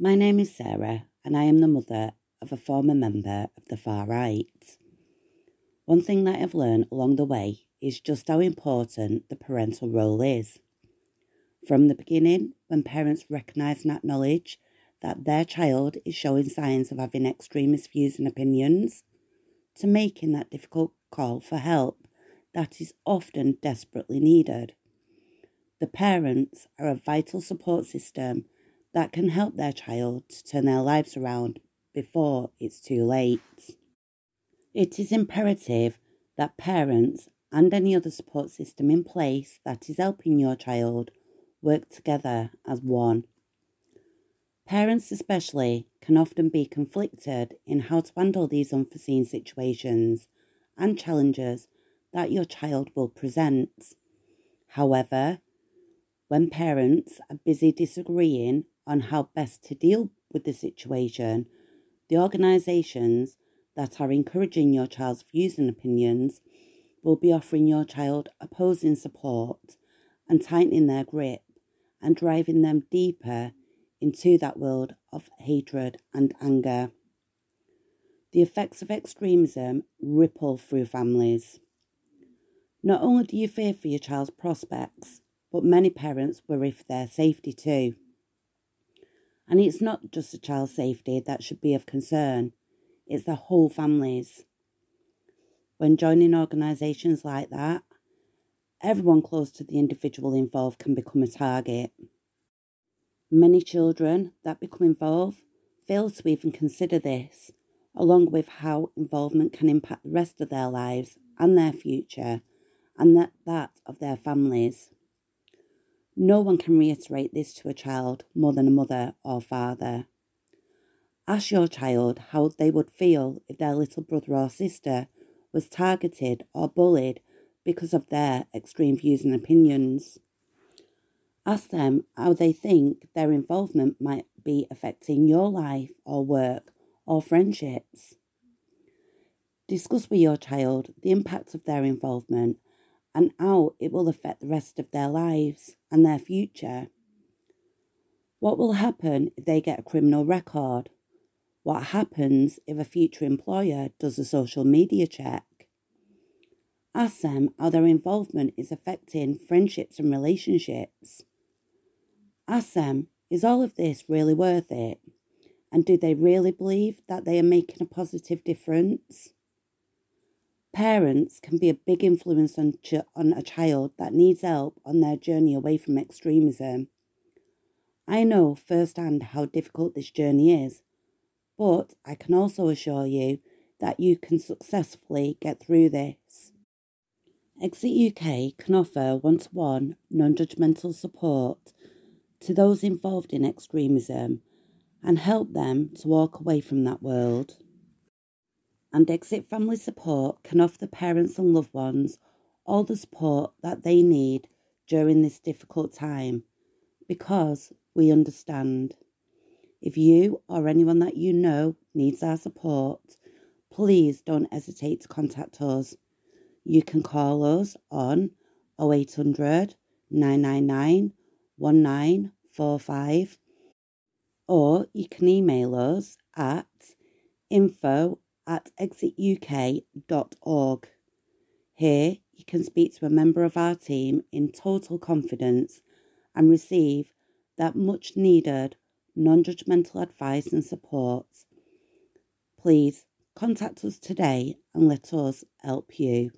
My name is Sarah, and I am the mother of a former member of the far right. One thing that I've learned along the way is just how important the parental role is. From the beginning, when parents recognise and acknowledge that their child is showing signs of having extremist views and opinions, to making that difficult call for help that is often desperately needed. The parents are a vital support system that can help their child to turn their lives around before it's too late. It is imperative that parents and any other support system in place that is helping your child work together as one. Parents, especially, can often be conflicted in how to handle these unforeseen situations and challenges that your child will present. However, when parents are busy disagreeing on how best to deal with the situation, the organisations that are encouraging your child's views and opinions will be offering your child opposing support and tightening their grip and driving them deeper into that world of hatred and anger. The effects of extremism ripple through families. Not only do you fear for your child's prospects, but many parents worry for their safety too. And it's not just the child's safety that should be of concern, it's the whole family's. When joining organisations like that, everyone close to the individual involved can become a target. Many children that become involved fail to even consider this, along with how involvement can impact the rest of their lives and their future, and that, that of their families. No one can reiterate this to a child more than a mother or father. Ask your child how they would feel if their little brother or sister was targeted or bullied because of their extreme views and opinions. Ask them how they think their involvement might be affecting your life or work or friendships. Discuss with your child the impact of their involvement and how it will affect the rest of their lives and their future. What will happen if they get a criminal record? What happens if a future employer does a social media check? Ask them how their involvement is affecting friendships and relationships. Ask them, is all of this really worth it? And do they really believe that they are making a positive difference? Parents can be a big influence on, ch- on a child that needs help on their journey away from extremism. I know firsthand how difficult this journey is, but I can also assure you that you can successfully get through this. Exit UK can offer one to one, non judgmental support to those involved in extremism and help them to walk away from that world. And Exit Family Support can offer parents and loved ones all the support that they need during this difficult time because we understand. If you or anyone that you know needs our support, please don't hesitate to contact us. You can call us on 0800 999 1945 or you can email us at info at exituk.org. Here you can speak to a member of our team in total confidence and receive that much needed non judgmental advice and support. Please contact us today and let us help you.